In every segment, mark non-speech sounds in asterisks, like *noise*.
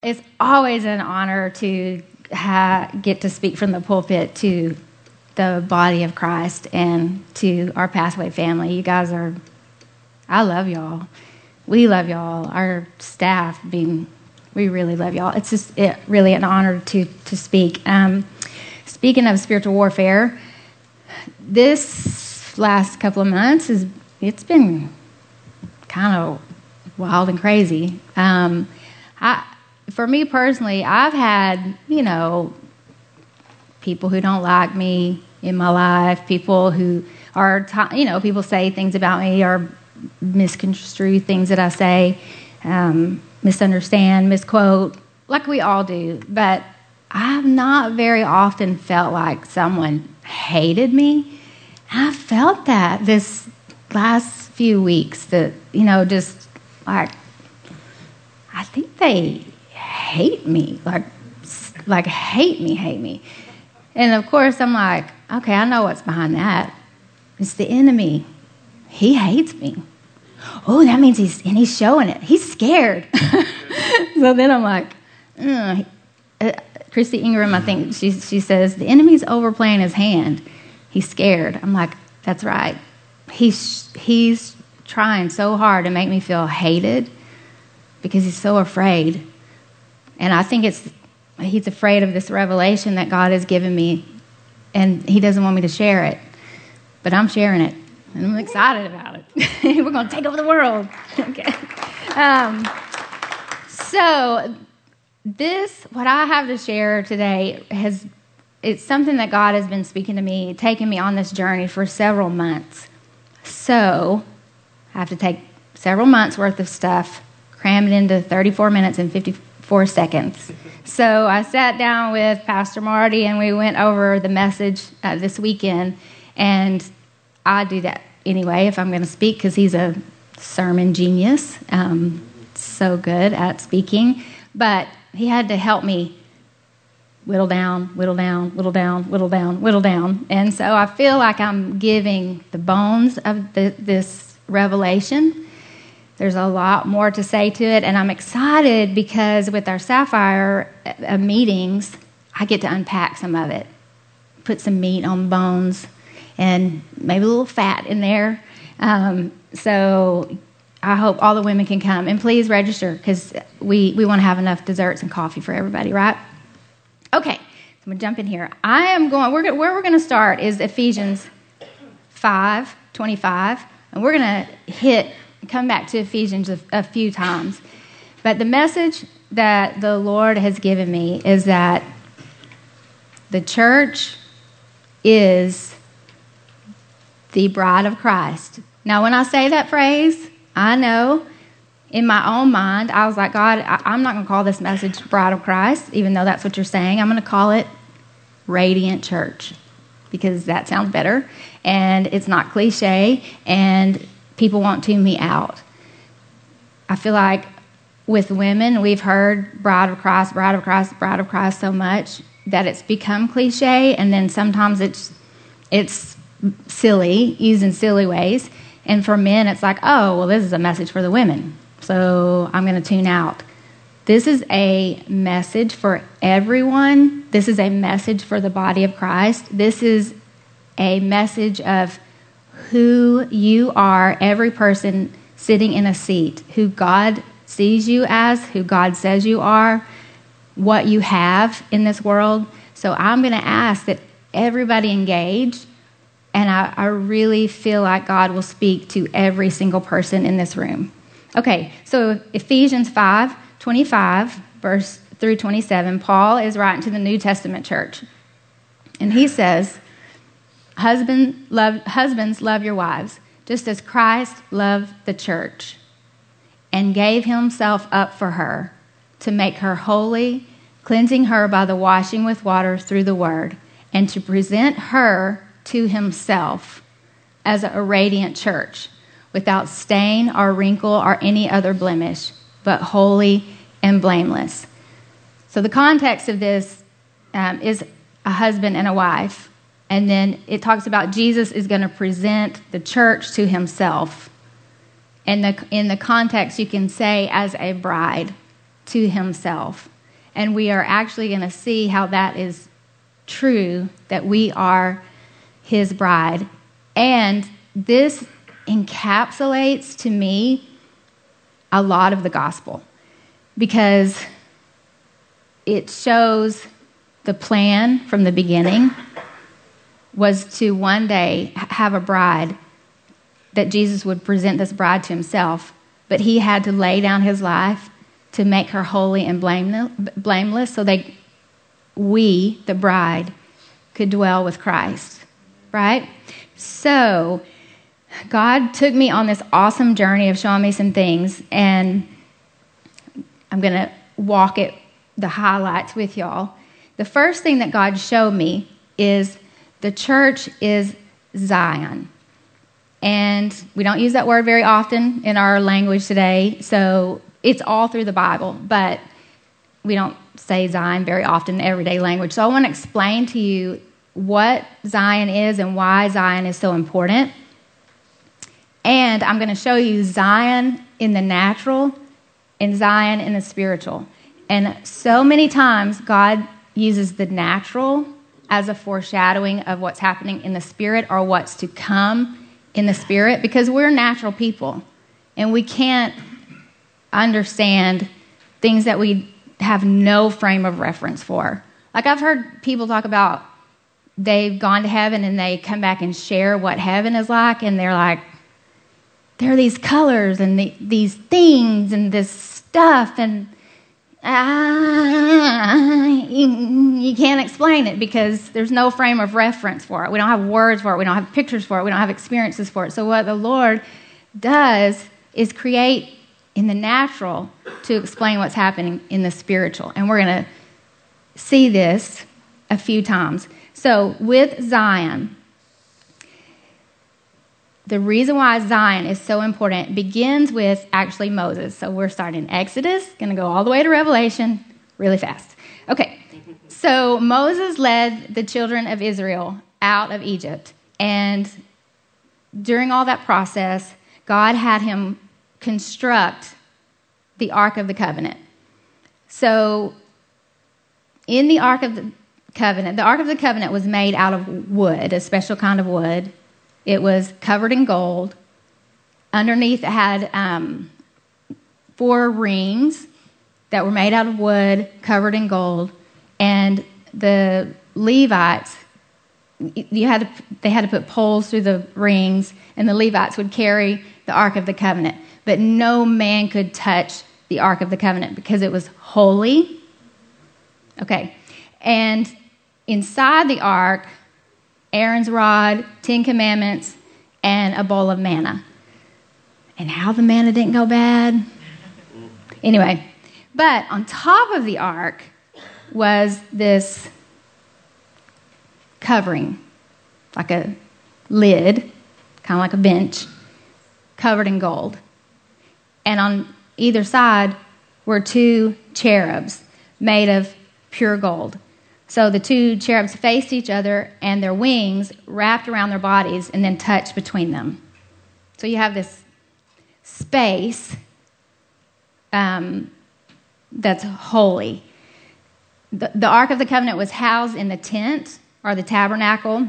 It's always an honor to ha- get to speak from the pulpit to the body of Christ and to our Pathway family. You guys are, I love y'all. We love y'all. Our staff, being, we really love y'all. It's just it, really an honor to, to speak. Um, speaking of spiritual warfare, this last couple of months is it's been kind of wild and crazy. Um, I for me personally, I've had, you know, people who don't like me in my life, people who are, you know, people say things about me or misconstrue things that I say, um, misunderstand, misquote, like we all do. But I've not very often felt like someone hated me. I felt that this last few weeks that, you know, just like, I think they hate me, like, like hate me, hate me. And of course, I'm like, okay, I know what's behind that. It's the enemy. He hates me. Oh, that means he's and he's showing it. He's scared. *laughs* so then I'm like, mm. uh, Christy Ingram, I think she she says the enemy's overplaying his hand. He's scared. I'm like, that's right. He's he's trying so hard to make me feel hated because he's so afraid and I think it's he's afraid of this revelation that God has given me, and he doesn't want me to share it. But I'm sharing it, and I'm excited about it. *laughs* We're going to take over the world. *laughs* okay. Um, so this, what I have to share today, has it's something that God has been speaking to me, taking me on this journey for several months. So I have to take several months worth of stuff, cram it into 34 minutes and 50 four seconds. So I sat down with Pastor Marty and we went over the message uh, this weekend. And I do that anyway if I'm going to speak because he's a sermon genius, um, so good at speaking. But he had to help me whittle down, whittle down, whittle down, whittle down, whittle down. And so I feel like I'm giving the bones of the, this revelation there's a lot more to say to it, and I'm excited because with our Sapphire uh, meetings, I get to unpack some of it, put some meat on bones, and maybe a little fat in there. Um, so I hope all the women can come, and please register because we, we want to have enough desserts and coffee for everybody, right? Okay, I'm gonna jump in here. I am going. We're, where we're to start is Ephesians 5, 25, and we're to hit come back to Ephesians a, a few times. But the message that the Lord has given me is that the church is the bride of Christ. Now, when I say that phrase, I know in my own mind, I was like, God, I, am not going to call this message bride of Christ, even though that's what you're saying. I'm going to call it radiant church because that sounds better and it's not cliche and people won't tune me out. I feel like with women, we've heard bride of Christ, bride of Christ, bride of Christ so much that it's become cliche, and then sometimes it's it's silly, used in silly ways. And for men, it's like, oh, well, this is a message for the women, so I'm going to tune out. This is a message for everyone. This is a message for the body of Christ. This is a message of who you are, every person sitting in a seat, who God sees you as, who God says you are, what you have in this world. So I'm going to ask that everybody engage. And I, I, really feel like God will speak to every single person in this room. Okay, so Ephesians 5 25, verse through 27, Paul is writing to the New Testament church. And he says, Husband, love, husbands, love your wives, just as Christ loved the church and gave himself up for her to make her holy, cleansing her by the washing with water through the word, and to present her to himself as a radiant church without stain or wrinkle or any other blemish, but holy and blameless. So, the context of this um, is a husband and a wife and then it talks about Jesus is going to present the church to himself. And the, in the context, you can say as a bride to himself. And we are actually going to see how that is true, that we are his bride. And this encapsulates to me a lot of the gospel because it shows the plan from the beginning was to one day have a bride that Jesus would present this bride to himself, but he had to lay down his life to make her holy and blameless so that we, the bride, could dwell with Christ. Right? So, God took me on this awesome journey of showing me some things, and I'm going to walk it, the highlights with y'all. The first thing that God showed me is the church is Zion. And we don't use that word very often in our language today, so it's all through the Bible, but we don't say Zion very often in everyday language. So I want to explain to you what Zion is and why Zion is so important. And I'm going to show you Zion in the natural and Zion in the spiritual. And so many times, God uses the natural as a foreshadowing of what's happening in the spirit or what's to come in the spirit because we're natural people and we can't understand things that we have no frame of reference for. Like I've heard people talk about they've gone to heaven and they come back and share what heaven is like and they're like there are these colors and the, these things and this stuff and ah, *laughs* you, you can't explain it because there's no frame of reference for it. We don't have words for it. We don't have pictures for it. We don't have experiences for it. So, what the Lord does is create in the natural to explain what's happening in the spiritual. And we're going to see this a few times. So, with Zion, the reason why Zion is so important begins with actually Moses. So we're starting Exodus, going to go all the way to Revelation really fast. Okay, so Moses led the children of Israel out of Egypt. And during all that process, God had him construct the Ark of the Covenant. So in the Ark of the Covenant, the Ark of the Covenant was made out of wood, a special kind of wood. It was covered in gold. Underneath, it had um, four rings that were made out of wood, covered in gold. And the Levites, you had to, they had to put poles through the rings, and the Levites would carry the Ark of the Covenant. But no man could touch the Ark of the Covenant because it was holy. Okay. And inside the Ark Aaron's rod, Ten Commandments, and a bowl of manna. And how the manna didn't go bad. Anyway, but on top of the ark was this covering, like a lid, kind of like a bench, covered in gold. And on either side were two cherubs made of pure gold. So the two cherubs faced each other, and their wings wrapped around their bodies and then touched between them. So you have this space um, that's holy. The, the Ark of the Covenant was housed in the tent or the tabernacle,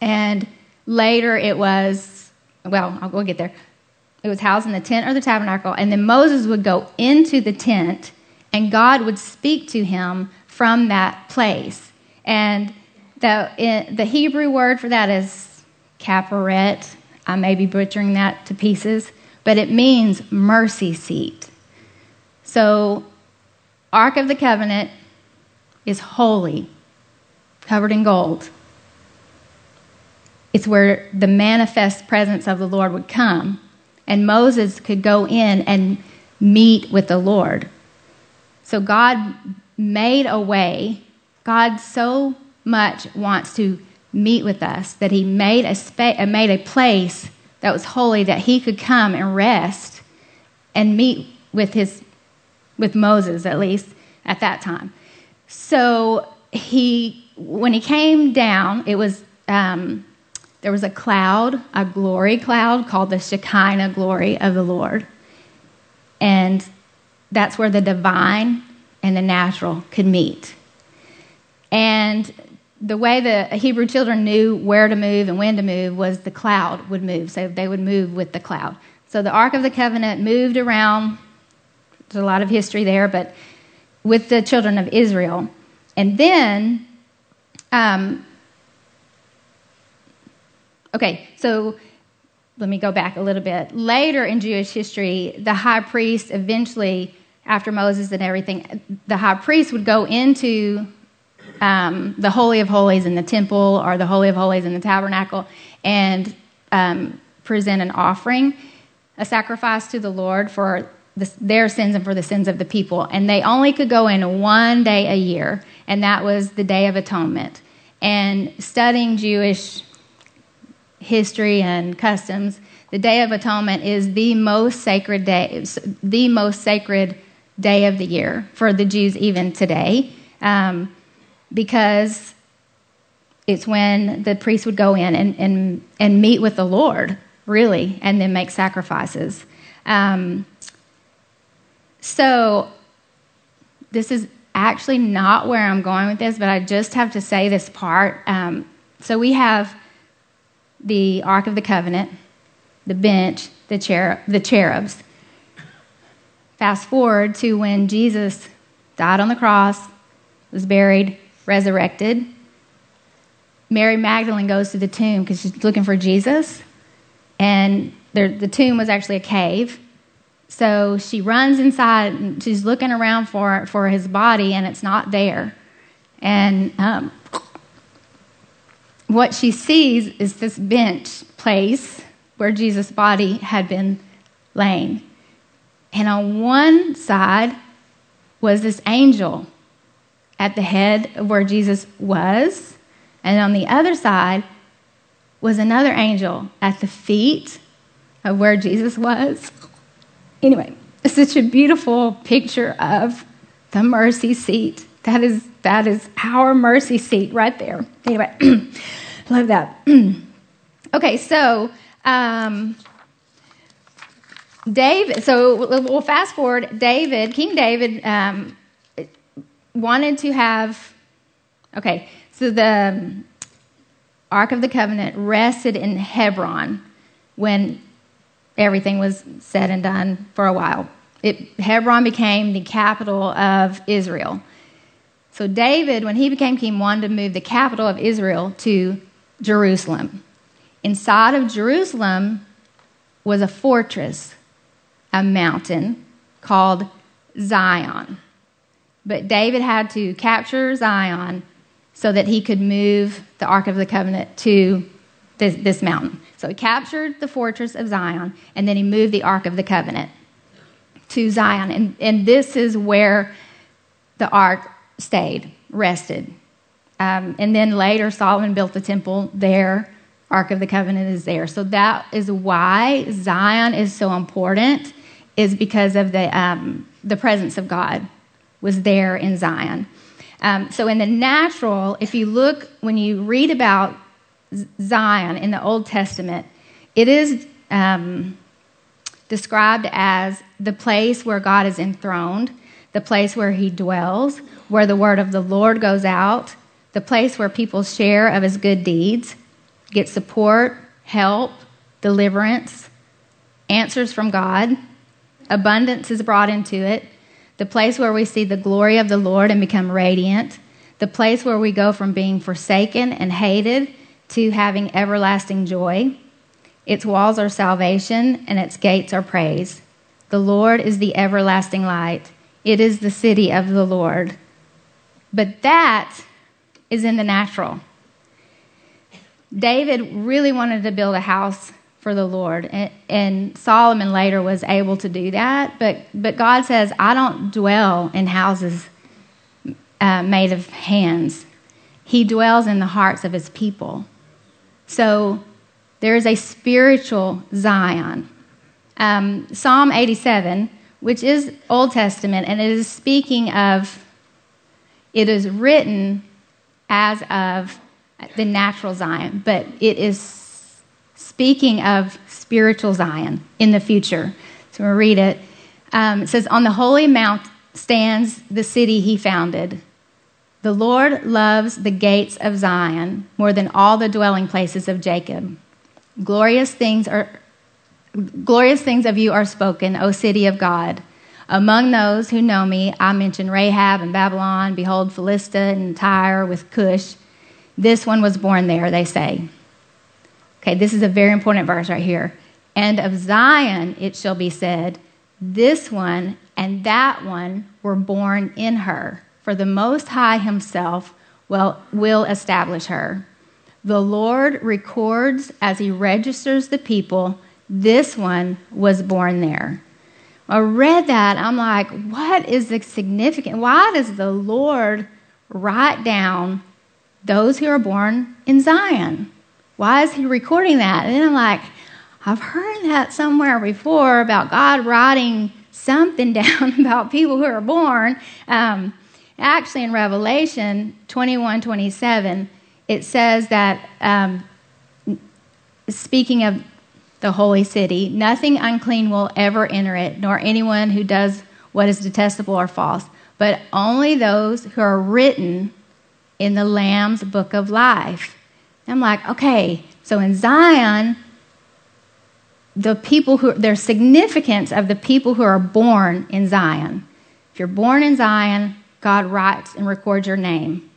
and later it was, well, I'll, we'll get there. It was housed in the tent or the tabernacle, and then Moses would go into the tent, and God would speak to him from that place. And the, the Hebrew word for that is kaparet. I may be butchering that to pieces, but it means mercy seat. So, Ark of the Covenant is holy, covered in gold. It's where the manifest presence of the Lord would come, and Moses could go in and meet with the Lord. So, God made a way. God so much wants to meet with us that He made a, spa- uh, made a place that was holy that He could come and rest and meet with His with Moses at least at that time. So he when he came down, it was um, there was a cloud, a glory cloud called the Shekinah glory of the Lord, and that's where the divine and the natural could meet. And the way the Hebrew children knew where to move and when to move was the cloud would move. So they would move with the cloud. So the Ark of the Covenant moved around. There's a lot of history there, but with the children of Israel. And then, um, okay, so let me go back a little bit. Later in Jewish history, the high priest eventually, after Moses and everything, the high priest would go into um, the Holy of Holies in the temple or the Holy of Holies in the tabernacle and um, present an offering, a sacrifice to the Lord for the, their sins and for the sins of the people. And they only could go in one day a year, and that was the Day of Atonement. And studying Jewish history and customs, the Day of Atonement is the most sacred day, the most sacred day of the year for the Jews even today. Um, because it's when the priest would go in and, and, and meet with the Lord, really, and then make sacrifices. Um, so, this is actually not where I'm going with this, but I just have to say this part. Um, so, we have the Ark of the Covenant, the bench, the, cherub, the cherubs. Fast forward to when Jesus died on the cross, was buried, resurrected. Mary Magdalene goes to the tomb because she's looking for Jesus, and there, the tomb was actually a cave. So she runs inside and she's looking around for, for his body, and it's not there. And um, what she sees is this bench place where Jesus' body had been laying. And on one side was this angel at the head of where Jesus was, and on the other side was another angel at the feet of where Jesus was. Anyway, it's such a beautiful picture of the mercy seat. That is that is our mercy seat right there. Anyway, *clears throat* love that. *clears throat* okay, so um, David. So we'll fast forward. David, King David, um, wanted to have, okay, so the Ark of the Covenant rested in Hebron when everything was said and done for a while. It, Hebron became the capital of Israel. So David, when he became king, wanted to move the capital of Israel to Jerusalem. Inside of Jerusalem was a fortress, a mountain called Zion. But David had to capture Zion so that he could move the Ark of the Covenant to this, this, mountain. So he captured the fortress of Zion, and then he moved the Ark of the Covenant to Zion. And, and this is where the Ark stayed, rested. Um, and then later, Solomon built the temple there. Ark of the Covenant is there. So that is why Zion is so important, is because of the, um, the presence of God was there in Zion. Um, so, in the natural, if you look, when you read about Zion in the Old Testament, it is um, described as the place where God is enthroned, the place where he dwells, where the word of the Lord goes out, the place where people share of his good deeds, get support, help, deliverance, answers from God, abundance is brought into it the place where we see the glory of the Lord and become radiant, the place where we go from being forsaken and hated to having everlasting joy. Its walls are salvation and its gates are praise. The Lord is the everlasting light. It is the city of the Lord. But that is in the natural. David really wanted to build a house for the Lord. And, and, Solomon later was able to do that. But, but God says, I don't dwell in houses uh, made of hands, He dwells in the hearts of His people. So there is a spiritual Zion. Um, Psalm 87, which is Old Testament, and it is speaking of, it is written as of the natural Zion, but it is speaking of spiritual Zion in the future. So we'll read it. Um, it says, On the holy mount stands the city he founded. The Lord loves the gates of Zion more than all the dwelling places of Jacob. Glorious things are glorious things of you are spoken, O city of God. Among those who know me, I mention Rahab and Babylon, behold Philistia and Tyre with Cush. This one was born there, they say. Okay, this is a very important verse right here. And of Zion it shall be said, This one and that one were born in her, for the Most High Himself will, will establish her. The Lord records as He registers the people, This one was born there. I read that, I'm like, what is the significance? Why does the Lord write down those who are born in Zion? Why is he recording that? And then I'm like, I've heard that somewhere before about God writing something *laughs* down about people who are born. Um, actually, in Revelation 21 27, it says that, um, speaking of the holy city, nothing unclean will ever enter it, nor anyone who does what is detestable or false, but only those who are written in the Lamb's book of life. I'm like, okay, so in Zion, the people who, there's significance of the people who are born in Zion. If you're born in Zion, God writes and records your name.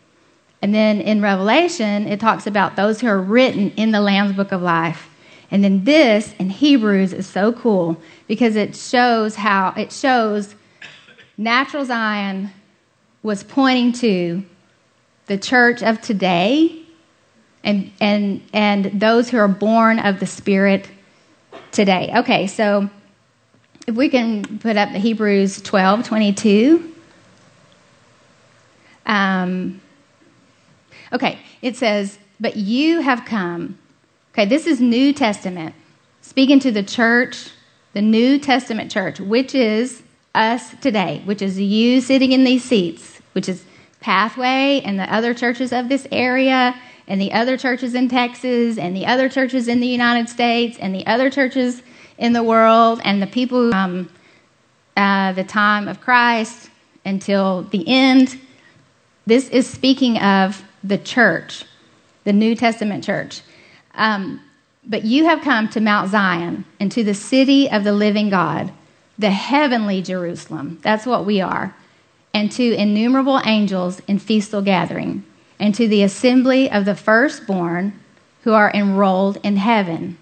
And then in Revelation, it talks about those who are written in the Lamb's book of life. And then this in Hebrews is so cool because it shows how it shows natural Zion was pointing to the church of today and, and, and those who are born of the Spirit today. Okay, so if we can put up Hebrews 12 22. Um, okay, it says, But you have come. Okay, this is New Testament, speaking to the church, the New Testament church, which is us today, which is you sitting in these seats, which is Pathway and the other churches of this area and the other churches in Texas and the other churches in the United States and the other churches in the world and the people from uh, the time of Christ until the end. This is speaking of the church, the New Testament church. Um, but you have come to Mount Zion and to the city of the living God, the heavenly Jerusalem. That's what we are. And to innumerable angels in feastal gathering and to the assembly of the firstborn who are enrolled in heaven,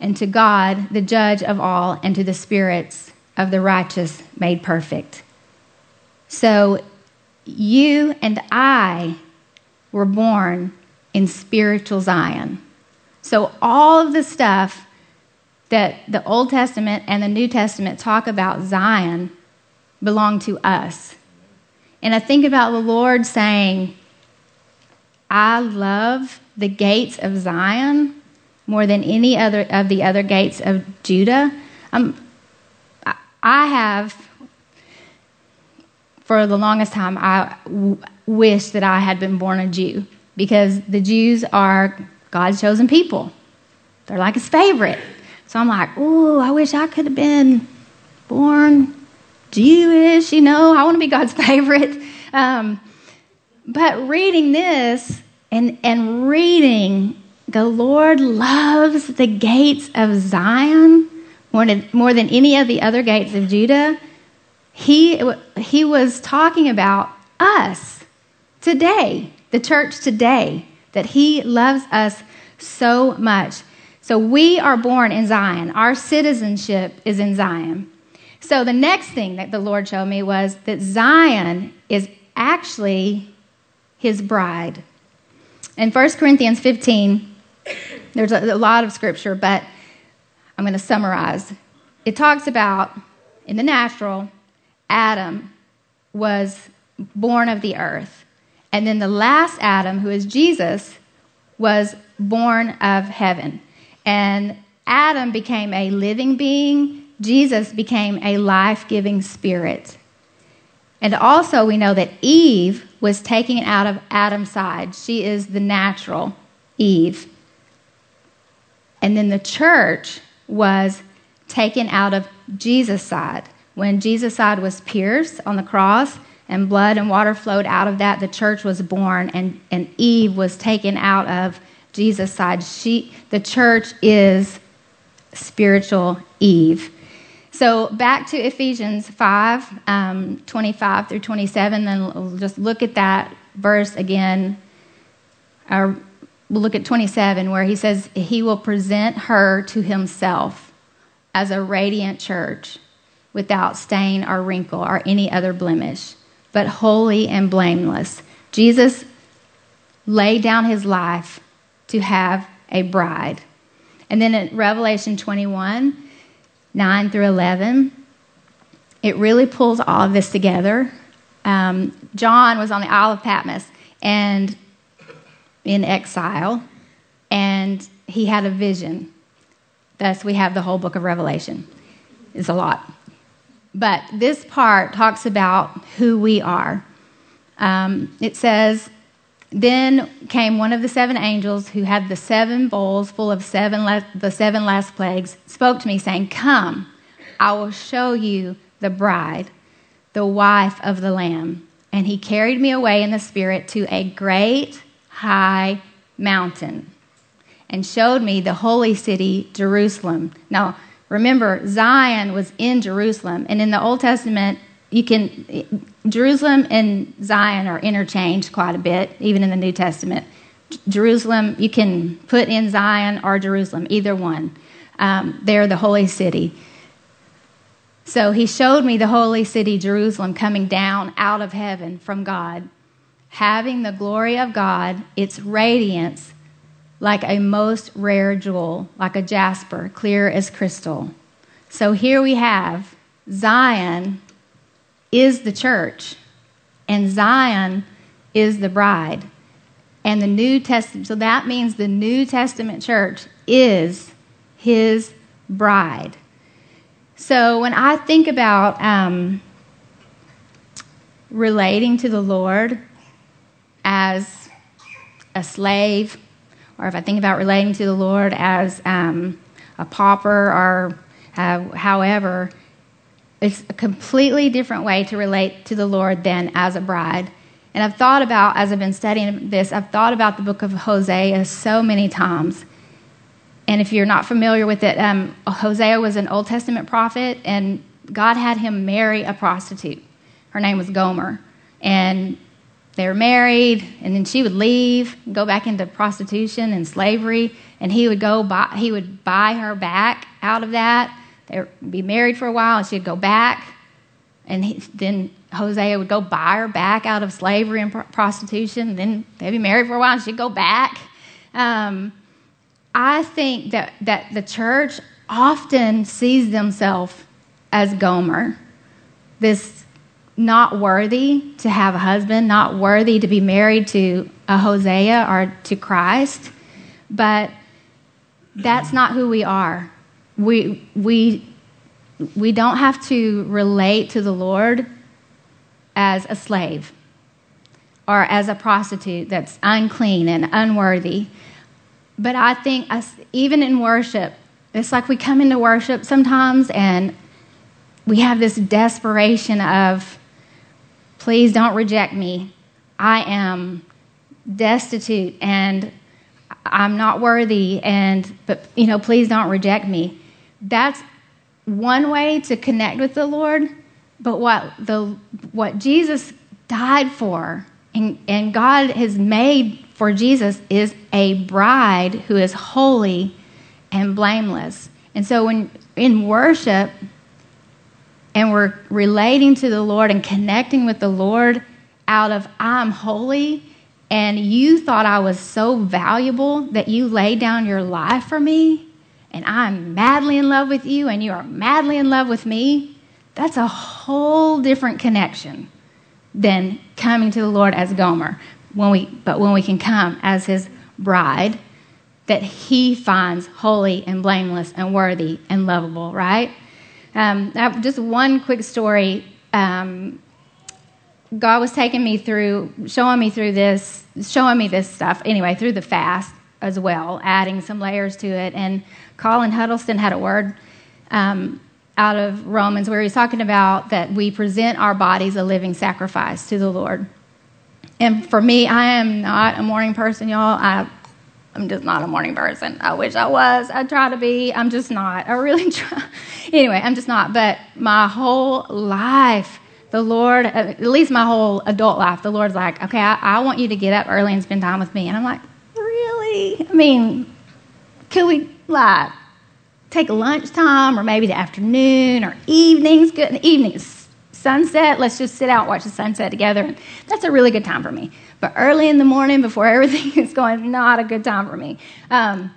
and to God, the judge of all, and to the spirits of the righteous made perfect. So you and I were born in spiritual Zion. So all of the stuff that the Old Testament and the New Testament talk about Zion belong to us. And I think about the Lord saying, I love the gates of Zion more than any other of the other gates of Judah. Um, I have, for the longest time, I w- wish that I had been born a Jew because the Jews are God's chosen people. They're like his favorite. So I'm like, ooh, I wish I could have been born Jewish, you know, I want to be God's *laughs* favorite. Um, but reading this and, and reading, the Lord loves the gates of Zion more than, more than any of the other gates of Judah. He, he was talking about us today, the church today, that He loves us so much. So we are born in Zion. Our citizenship is in Zion. So the next thing that the Lord showed me was that Zion is actually his bride. In 1 Corinthians 15, there's a, lot of scripture, but I'm going to summarize. It talks about in the natural, Adam was born of the earth. And then the last Adam, who is Jesus, was born of heaven. And Adam became a living being, Jesus became a life giving spirit. And also, we know that Eve was taken out of Adam's side. She is the natural Eve. And then the church was taken out of Jesus' side. when Jesus' side was pierced on the cross and blood and water flowed out of that, the church was born and, and Eve was taken out of Jesus' side. She, the church is spiritual Eve. So back to Ephesians 5 um, 25 through 27, then we'll just look at that verse again. Our, we'll look at 27, where he says, He will present her to himself as a radiant church without stain or wrinkle or any other blemish, but holy and blameless. Jesus laid down his life to have a bride. And then in Revelation 21, 9 through 11, it really pulls all of this together. Um, John was on the Isle of Patmos and in exile, and he had a vision. Thus, we have the whole book of Revelation. It's a lot. But this part talks about who we are. Um, it says, Then came one of the seven angels who had the seven bowls full of seven la- the seven last plagues, spoke to me, saying, Come, I will show you the bride, the wife of the Lamb. And he carried me away in the Spirit to a great high mountain and showed me the holy city, Jerusalem. Now, remember, Zion was in Jerusalem, and in the Old Testament, you can Jerusalem and Zion are interchanged quite a bit, even in the New Testament. Jerusalem, you can put in Zion or Jerusalem, either one. Um, they're the holy city. So he showed me the holy city, Jerusalem, coming down out of heaven from God, having the glory of God, its radiance like a most rare jewel, like a jasper, clear as crystal. So here we have Zion is the church, and Zion is the bride. And the New Testament, so that means the New Testament church is his bride. So when I think about um, relating to the Lord as a slave, or if I think about relating to the Lord as um, a pauper or uh, however, it's a completely different way to relate to the Lord than as a bride. And I've thought about, as I've been studying this, I've thought about the book of Hosea so many times. And if you're not familiar with it, um, Hosea was an Old Testament prophet, and God had him marry a prostitute. Her name was Gomer. And they were married, and then she would leave, go back into prostitution and slavery, and he would go buy, he would buy her back out of that. They'd be married for a while, and she'd go back, and he, then Hosea would go buy her back out of slavery and prostitution. And then they'd be married for a while, and she'd go back. Um, I think that that the church often sees themselves as Gomer, this not worthy to have a husband, not worthy to be married to a Hosea or to Christ. But that's not who we are. We, we, we don't have to relate to the Lord as a slave or as a prostitute that's unclean and unworthy. But I think, us, even in worship, it's like we come into worship sometimes and we have this desperation of, Please don't reject me. I am destitute and I'm not worthy and but you know please don't reject me. That's one way to connect with the Lord, but what the what Jesus died for and, and God has made for Jesus is a bride who is holy and blameless. And so when in worship, and we're relating to the Lord and connecting with the Lord out of I'm holy and you thought I was so valuable that you laid down your life for me and I'm madly in love with you and you are madly in love with me, that's a whole different connection than coming to the Lord as Gomer. When we, but when we can come as his bride, that he finds holy and blameless and worthy and lovable, right? Um, just one quick story. Um, God was taking me through, showing me through this, showing me this stuff anyway, through the fast as well, adding some layers to it. And Colin Huddleston had a word. Um, out of Romans where he's talking about that we present our bodies a living sacrifice to the Lord. And for me, I am not a morning person, y'all. I, I'm just not a morning person. I wish I was. I try to be. I'm just not. I really *laughs* try. anyway, I'm just not. But my whole life, the Lord, at least my whole adult life, the Lord's like, okay, I, I want you to get up early and spend time with me. And I'm like, really? I mean, could we like take lunchtime or maybe the afternoon or evenings? Good in the evenings, sunset. Let's just sit out watch the sunset together. That's a really good time for me. But early in the morning, before *laughs* everything is going, not a good time for me. Um,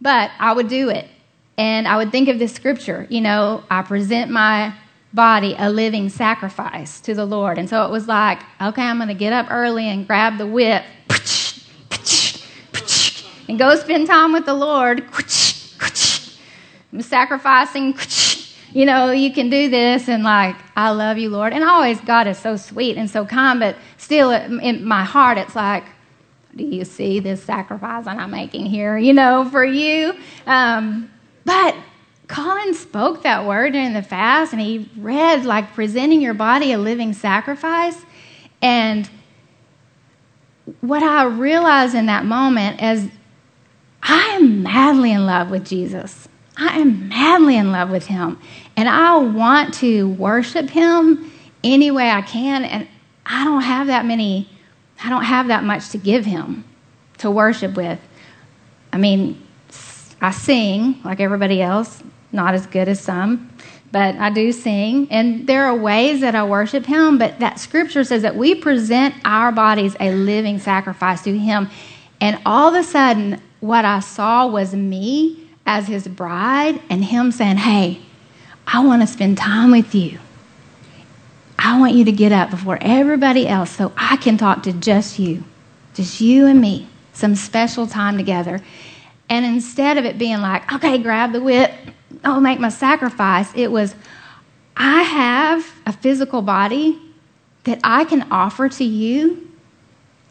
but I would do it, and I would think of this scripture. You know, I present my body a living sacrifice to the Lord. And so it was like, okay, I'm going to get up early and grab the whip *laughs* and go spend time with the Lord. *laughs* Sacrificing. *laughs* You know, you can do this, and like, I love you, Lord. And always, God is so sweet and so kind, but still, in my heart, it's like, do you see this sacrifice that I'm making here, you know, for you? Um, but Colin spoke that word during the fast, and he read, like, presenting your body a living sacrifice. And what I realized in that moment is I am madly in love with Jesus. I am madly in love with him. And I want to worship him any way I can. And I don't have that many, I don't have that much to give him to worship with. I mean, I sing like everybody else, not as good as some, but I do sing. And there are ways that I worship him, but that scripture says that we present our bodies a living sacrifice to him. And all of a sudden, what I saw was me as his bride and him saying, Hey, I want to spend time with you. I want you to get up before everybody else so I can talk to just you, just you and me, some special time together. And instead of it being like, okay, grab the whip, I'll make my sacrifice, it was, I have a physical body that I can offer to you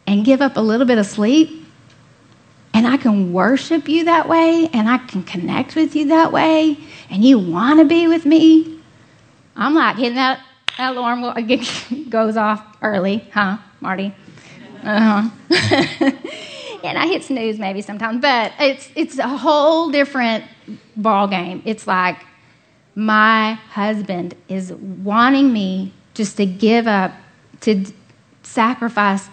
and give up a little bit of sleep and I can worship you that way and I can connect with you that way and you want to be with me, I'm like hitting that, that alarm *laughs* goes off early, huh, Marty? Uh huh. *laughs* and I hit snooze maybe sometimes, but it's it's a whole different ball game. It's like my husband is wanting me just to give up, to sacrifice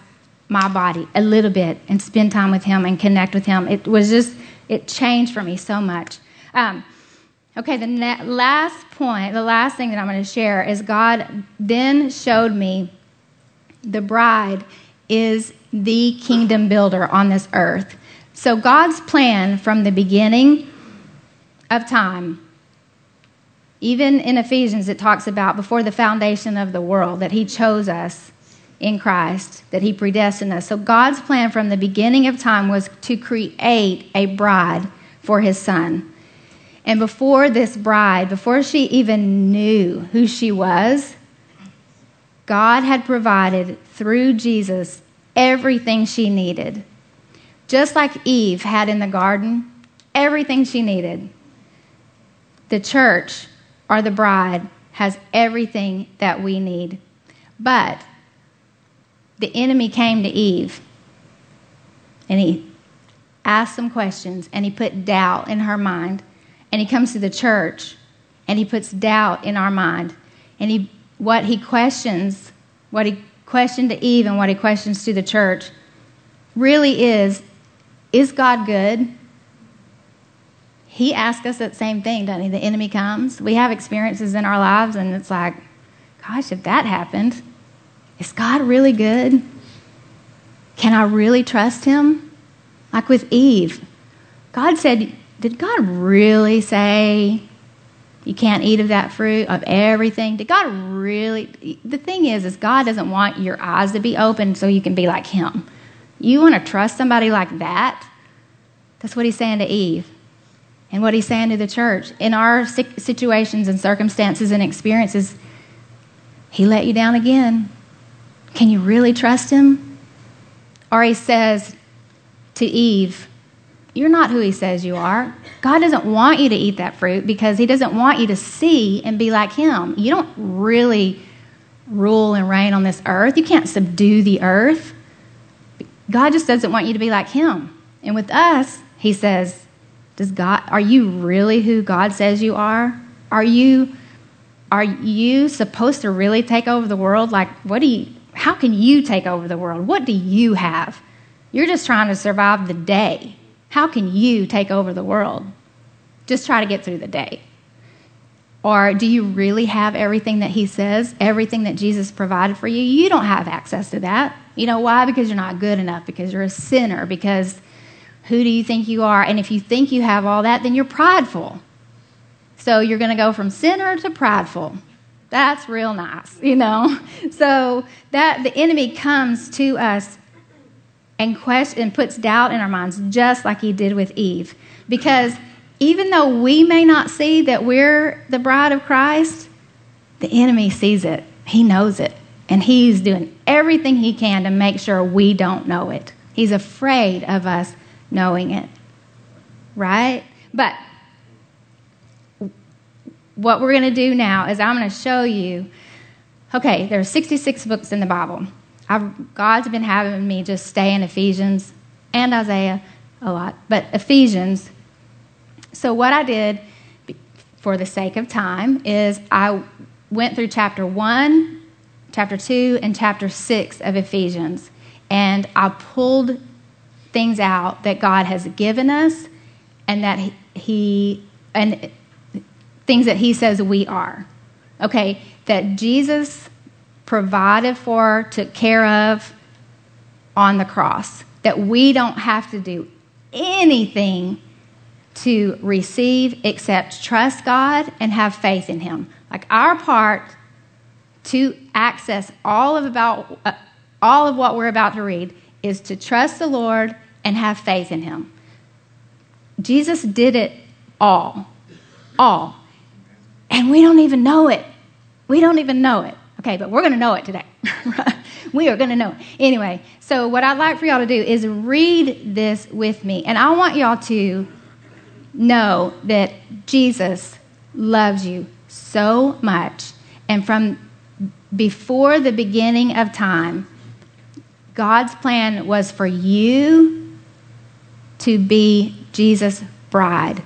my body a little bit and spend time with Him and connect with Him. It was just, it changed for me so much. Um, okay, the ne- last point, the last thing that I'm going to share is God then showed me the bride is the kingdom builder on this earth. So God's plan from the beginning of time even in Ephesians, it talks about before the foundation of the world that He chose us in Christ, that He predestined us. So God's plan from the beginning of time was to create a bride for His Son. And before this bride, before she even knew who she was, God had provided through Jesus everything she needed. Just like Eve had in the garden, everything she needed. The church, or the bride, has everything that we need. But the enemy came to Eve and he asked some questions and he put doubt in her mind. And he comes to the church and he puts doubt in our mind. And he, what he questions, what he questioned to Eve and what he questions to the church really is is God good? He asks us that same thing, doesn't he? The enemy comes. We have experiences in our lives, and it's like, gosh, if that happened, is God really good? Can I really trust him? Like with Eve, God said, Did God really say you can't eat of that fruit, of everything? Did God really? The thing is, is God doesn't want your eyes to be open so you can be like him. You want to trust somebody like that? That's what he's saying to Eve. And what he's saying to the church. In our situations and circumstances and experiences, he let you down again. Can you really trust him? Or he says to Eve, you're not who he says you are. God doesn't want you to eat that fruit because he doesn't want you to see and be like him. You don't really rule and reign on this earth. You can't subdue the earth. God just doesn't want you to be like him. And with us, he says, does God are you really who God says you are? Are you are you supposed to really take over the world? Like what do you how can you take over the world? What do you have? You're just trying to survive the day. How can you take over the world? Just try to get through the day. Or do you really have everything that he says, everything that Jesus provided for you? You don't have access to that. You know why? Because you're not good enough, because you're a sinner, because who do you think you are? And if you think you have all that, then you're prideful. So you're going to go from sinner to prideful. That's real nice, you know? *laughs* So that the enemy comes to us and, quest- and puts doubt in our minds, just like he did with Eve. Because even though we may not see that we're the bride of Christ, the enemy sees it. He knows it. And he's doing everything he can to make sure we don't know it. He's afraid of us knowing it. Right? But what we're going to do now is I'm going to show you okay, there are 66 books in the Bible. I've, God's been having me just stay in Ephesians and Isaiah a lot, but Ephesians. So, what I did for the sake of time is I went through chapter 1, chapter 2, and chapter 6 of Ephesians, and I pulled things out that God has given us and that He, and things that He says we are. Okay, that Jesus provided for, took care of on the cross. That we don't have to do anything to receive except trust God and have faith in Him. Like our part to access all of about uh, all of what we're about to read is to trust the Lord and have faith in Him. Jesus did it all, all, and we don't even know it. We don't even know it. Okay, but we're going to know it today. *laughs* we are going to know it. Anyway, so what I'd like for y'all to do is read this with me. And I want y'all to know that Jesus loves you so much. And from before the beginning of time, God's plan was for you to be Jesus' bride.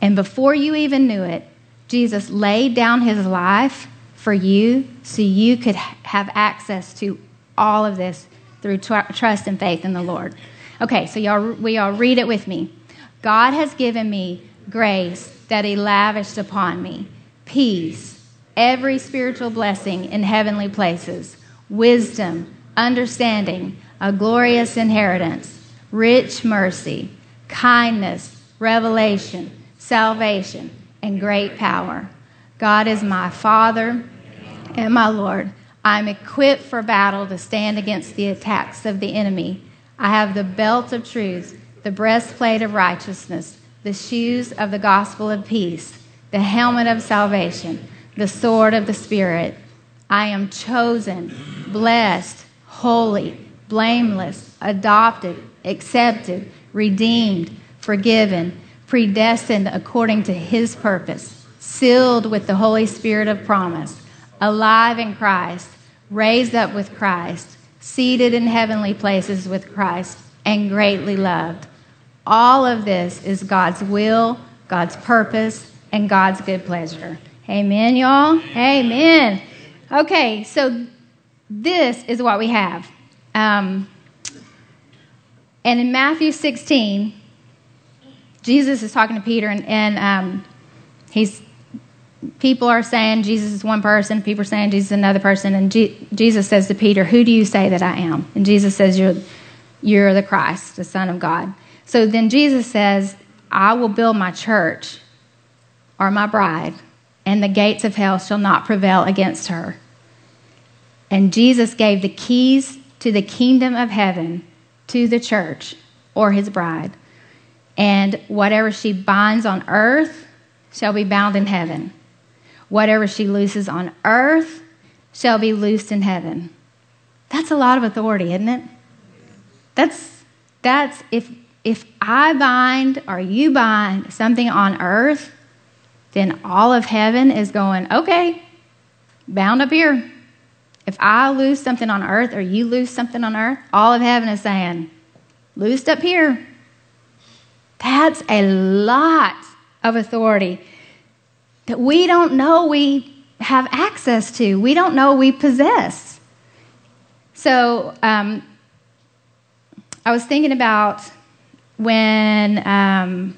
And before you even knew it, Jesus laid down his life for you so you could have access to all of this through tr- trust and faith in the Lord. Okay, so y'all, we all read it with me. God has given me grace that He lavished upon me, peace, every spiritual blessing in heavenly places, wisdom, understanding, a glorious inheritance, rich mercy, kindness, revelation, salvation, and great power. God is my Father and my Lord. I am equipped for battle to stand against the attacks of the enemy. I have the belt of truth, the breastplate of righteousness, the shoes of the gospel of peace, the helmet of salvation, the sword of the Spirit. I am chosen, blessed, holy, blameless, adopted, accepted, redeemed, forgiven, predestined according to his purpose, sealed with the Holy Spirit of promise alive in Christ, raised up with Christ, seated in heavenly places with Christ, and greatly loved. All of this is God's will, God's purpose, and God's good pleasure. Amen, y'all? Amen. Okay, so this is what we have. Um, and in Matthew 16, Jesus is talking to Peter, and, and um, he's people are saying Jesus is one person, people are saying Jesus is another person, and G- Jesus says to Peter, Who do you say that I am? And Jesus says, You're, you're the Christ, the Son of God. So then Jesus says, I will build my church or my bride, and the gates of hell shall not prevail against her. And Jesus gave the keys to the kingdom of heaven to the church or his bride. And whatever she binds on earth shall be bound in heaven Whatever she looses on earth shall be loosed in heaven. That's a lot of authority, isn't it? That's that's if if I bind or you bind something on earth, then all of heaven is going, okay, bound up here. If I lose something on earth or you lose something on earth, all of heaven is saying, loosed up here. That's a lot of authority that we don't know we have access to, we don't know we possess. So um, I was thinking about when um,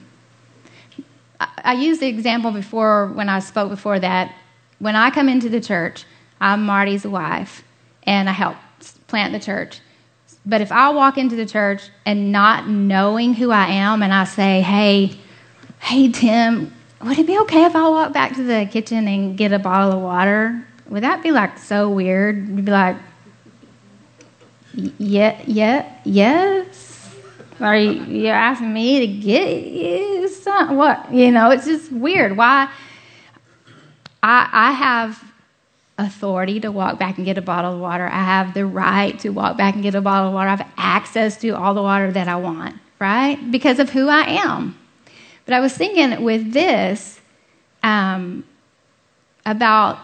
I, I used the example before when I spoke before that. When I come into the church, I'm Marty's wife, and I help plant the church. But if I walk into the church and not knowing who I am, and I say, "Hey, hey Tim, would it be okay if I walk back to the kitchen and get a bottle of water?" Would that be like so weird? You'd be like, "Yeah, yeah, yes." Are you you're asking me to get you some what? You know, it's just weird. Why? I I have authority to walk back and get a bottle of water. I have the right to walk back and get a bottle of water. I have access to all the water that I want, right? Because of who I am. But I was thinking with this um, about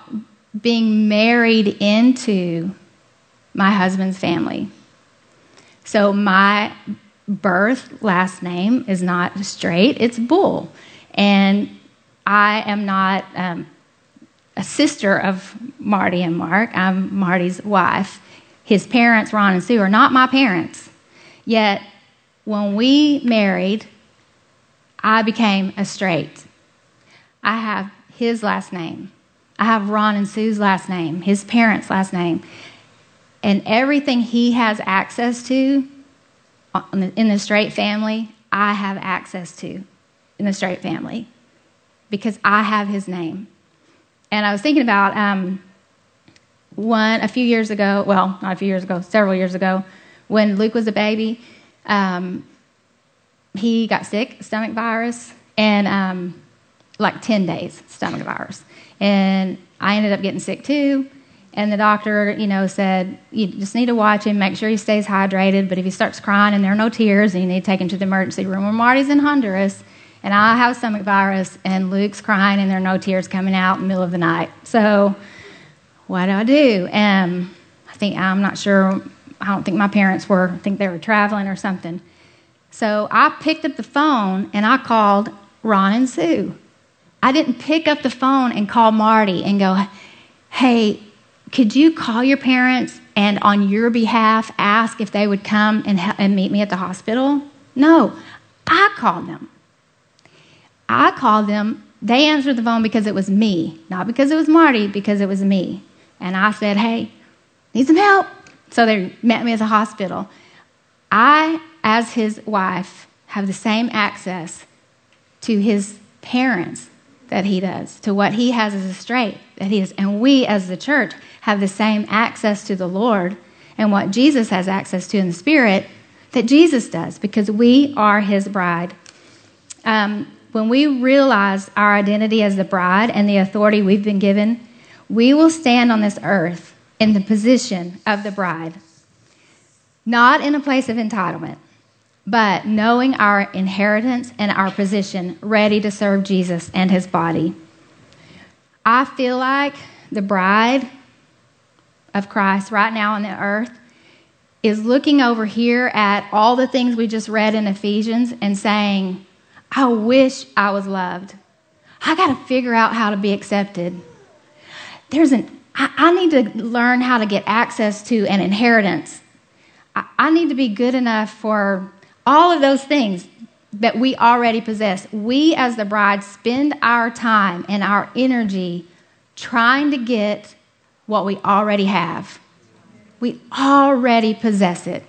being married into my husband's family. So my birth last name is not straight, it's Bull. And I am not. Um, a sister of Marty and Mark. I'm Marty's wife. His parents, Ron and Sue, are not my parents. Yet, when we married, I became a straight. I have his last name. I have Ron and Sue's last name, his parents' last name. And everything he has access to in the straight family, I have access to in the straight family because I have his name. And I was thinking about um, one a few years ago, well, not a few years ago, several years ago, when Luke was a baby. Um, he got sick, stomach virus, and um, like 10 days, stomach virus. And I ended up getting sick too. And the doctor, you know, said, you just need to watch him, make sure he stays hydrated. But if he starts crying and there are no tears, then you need to take him to the emergency room. When Marty's in Honduras, and I have stomach virus, and Luke's crying, and there are no tears coming out in the middle of the night. So, what do I do? Um, I think I'm not sure. I don't think my parents were. I think they were traveling or something. So I picked up the phone and I called Ron and Sue. I didn't pick up the phone and call Marty and go, "Hey, could you call your parents and on your behalf ask if they would come and, and meet me at the hospital?" No, I called them. I called them. They answered the phone because it was me, not because it was Marty, because it was me. And I said, hey, need some help. So they met me at the hospital. I, as his wife, have the same access to his parents that he does, to what he has as a straight that he is. And we, as the church, have the same access to the Lord and what Jesus has access to in the Spirit that Jesus does because we are his bride. Um, when we realize our identity as the bride and the authority we've been given, we will stand on this earth in the position of the bride. Not in a place of entitlement, but knowing our inheritance and our position, ready to serve Jesus and his body. I feel like the bride of Christ right now on the earth is looking over here at all the things we just read in Ephesians and saying, I wish I was loved. I got to figure out how to be accepted. There's an, I, I, need to learn how to get access to an inheritance. I, I need to be good enough for all of those things that we already possess. We, as the bride, spend our time and our energy trying to get what we already have. We already possess it.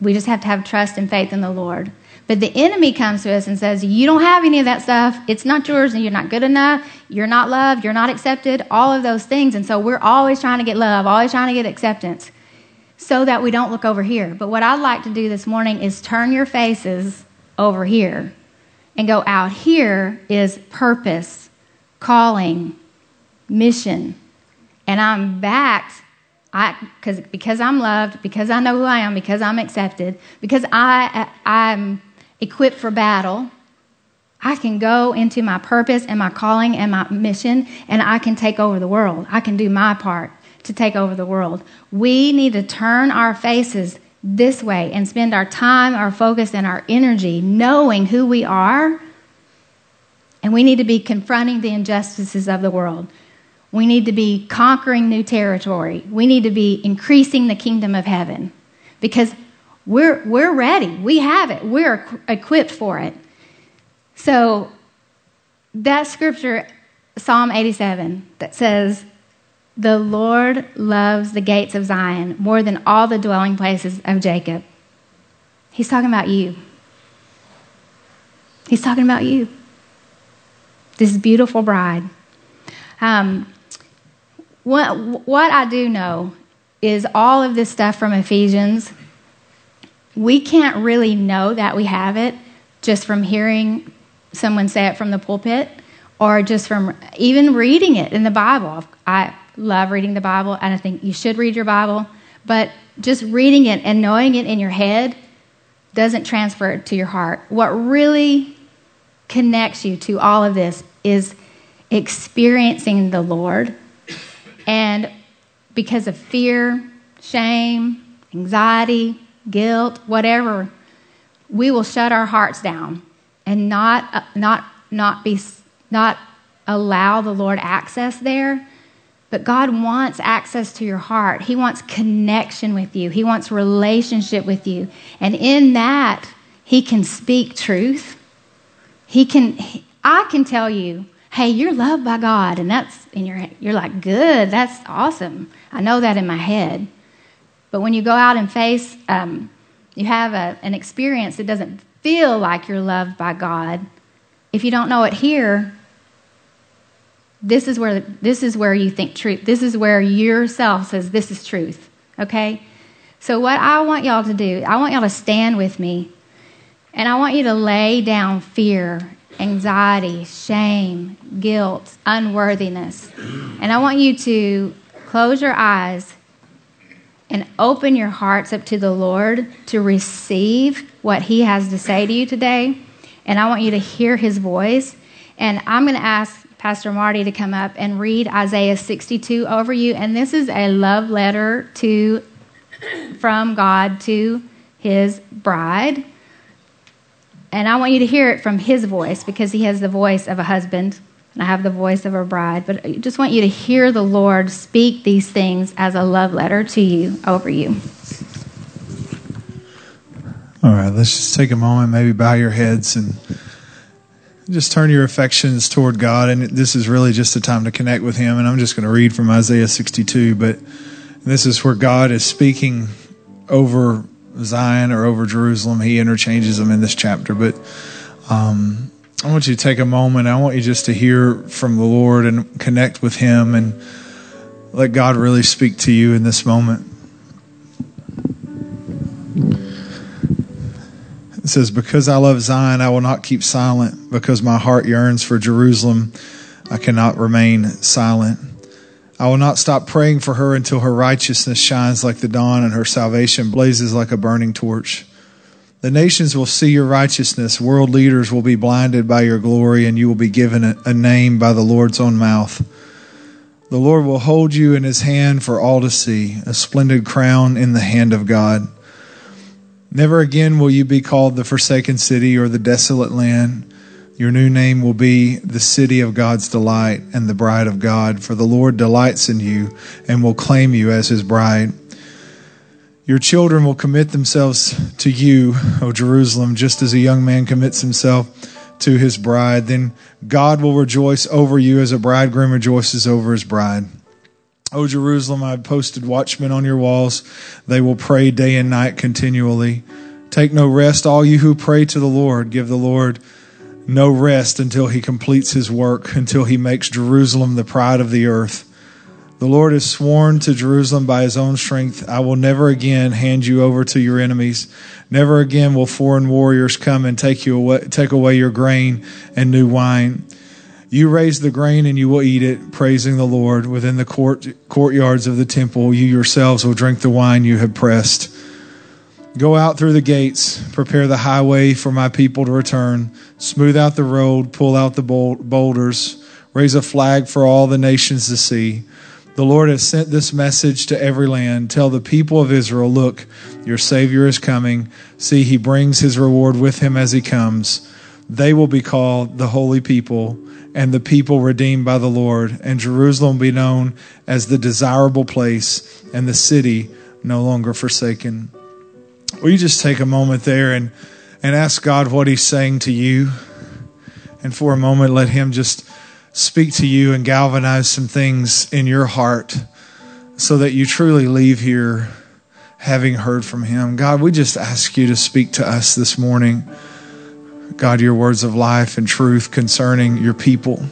We just have to have trust and faith in the Lord. But the enemy comes to us and says, You don't have any of that stuff. It's not yours, and you're not good enough. You're not loved. You're not accepted. All of those things. And so we're always trying to get love, always trying to get acceptance so that we don't look over here. But what I'd like to do this morning is turn your faces over here and go out here is purpose, calling, mission. And I'm backed I, cause, because I'm loved, because I know who I am, because I'm accepted, because I, I'm equipped for battle, I can go into my purpose and my calling and my mission, and I can take over the world. I can do my part to take over the world. We need to turn our faces this way and spend our time, our focus, and our energy knowing who we are. And we need to be confronting the injustices of the world. We need to be conquering new territory. We need to be increasing the kingdom of heaven because we're, we're ready. We have it. We're equipped for it. So, that scripture, Psalm 87, that says, The Lord loves the gates of Zion more than all the dwelling places of Jacob. He's talking about you. He's talking about you. This beautiful bride. Um, what, what I do know is all of this stuff from Ephesians, we can't really know that we have it just from hearing someone say it from the pulpit or just from even reading it in the Bible. I love reading the Bible and I think you should read your Bible, but just reading it and knowing it in your head doesn't transfer to your heart. What really connects you to all of this is experiencing the Lord and because of fear, shame, anxiety, guilt, whatever, we will shut our hearts down and not, not, not, be, not allow the Lord access there. But God wants access to your heart. He wants connection with you. He wants relationship with you. And in that, He can speak truth. He can, I can tell you hey, you're loved by God, and that's in your you're like, good, that's awesome. I know that in my head. But when you go out and face, um, you have a, an experience that doesn't feel like you're loved by God. If you don't know it here, this is where this is where you think truth. This is where yourself says this is truth. Okay? So what I want y'all to do, I want y'all to stand with me and I want you to lay down fear anxiety, shame, guilt, unworthiness. And I want you to close your eyes and open your hearts up to the Lord to receive what He has to say to you today. And I want you to hear His voice. And I'm going to ask Pastor Marty to come up and read Isaiah 62 over you. And this is a love letter to from God to His bride. And I want you to hear it from his voice because he has the voice of a husband and I have the voice of a bride. But I just want you to hear the Lord speak these things as a love letter to you, over you. All right, let's just take a moment, maybe bow your heads and just turn your affections toward God. And this is really just a time to connect with Him. And I'm just going to read from Isaiah 62, but this is where God is speaking over Zion or over Jerusalem. He interchanges them in this chapter. But um, I want you to take a moment. I want you just to hear from the Lord and connect with Him and let God really speak to you in this moment. It says, Because I love Zion, I will not keep silent. Because my heart yearns for Jerusalem, I cannot remain silent. I will not stop praying for her until her righteousness shines like the dawn and her salvation blazes like a burning torch. The nations will see your righteousness. World leaders will be blinded by your glory, and you will be given a, name by the Lord's own mouth. The Lord will hold you in his hand for all to see, a splendid crown in the hand of God. Never again will you be called the forsaken city or the desolate land. Your new name will be the city of God's delight and the bride of God, for the Lord delights in you and will claim you as his bride. Your children will commit themselves to you, O Jerusalem, just as a young man commits himself to his bride. Then God will rejoice over you as a bridegroom rejoices over his bride. O Jerusalem, I have posted watchmen on your walls. They will pray day and night continually. Take no rest, all you who pray to the Lord. Give the Lord no rest until he completes his work, until he makes Jerusalem the pride of the earth. The Lord has sworn to Jerusalem by his own strength, I will never again hand you over to your enemies. Never again will foreign warriors come and take you away, take away your grain and new wine. You raise the grain and you will eat it, praising the Lord. Within the court, courtyards of the temple, you yourselves will drink the wine you have pressed. Go out through the gates, prepare the highway for my people to return. Smooth out the road, pull out the boulders, raise a flag for all the nations to see. The Lord has sent this message to every land. Tell the people of Israel, look, your Savior is coming. See, he brings his reward with him as he comes. They will be called the holy people and the people redeemed by the Lord, and Jerusalem be known as the desirable place and the city no longer forsaken. Will you just take a moment there and, and ask God what He's saying to you? And for a moment, let Him just speak to you and galvanize some things in your heart so that you truly leave here having heard from Him. God, we just ask you to speak to us this morning. God, your words of life and truth concerning your people.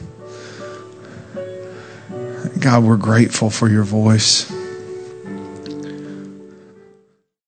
God, we're grateful for your voice.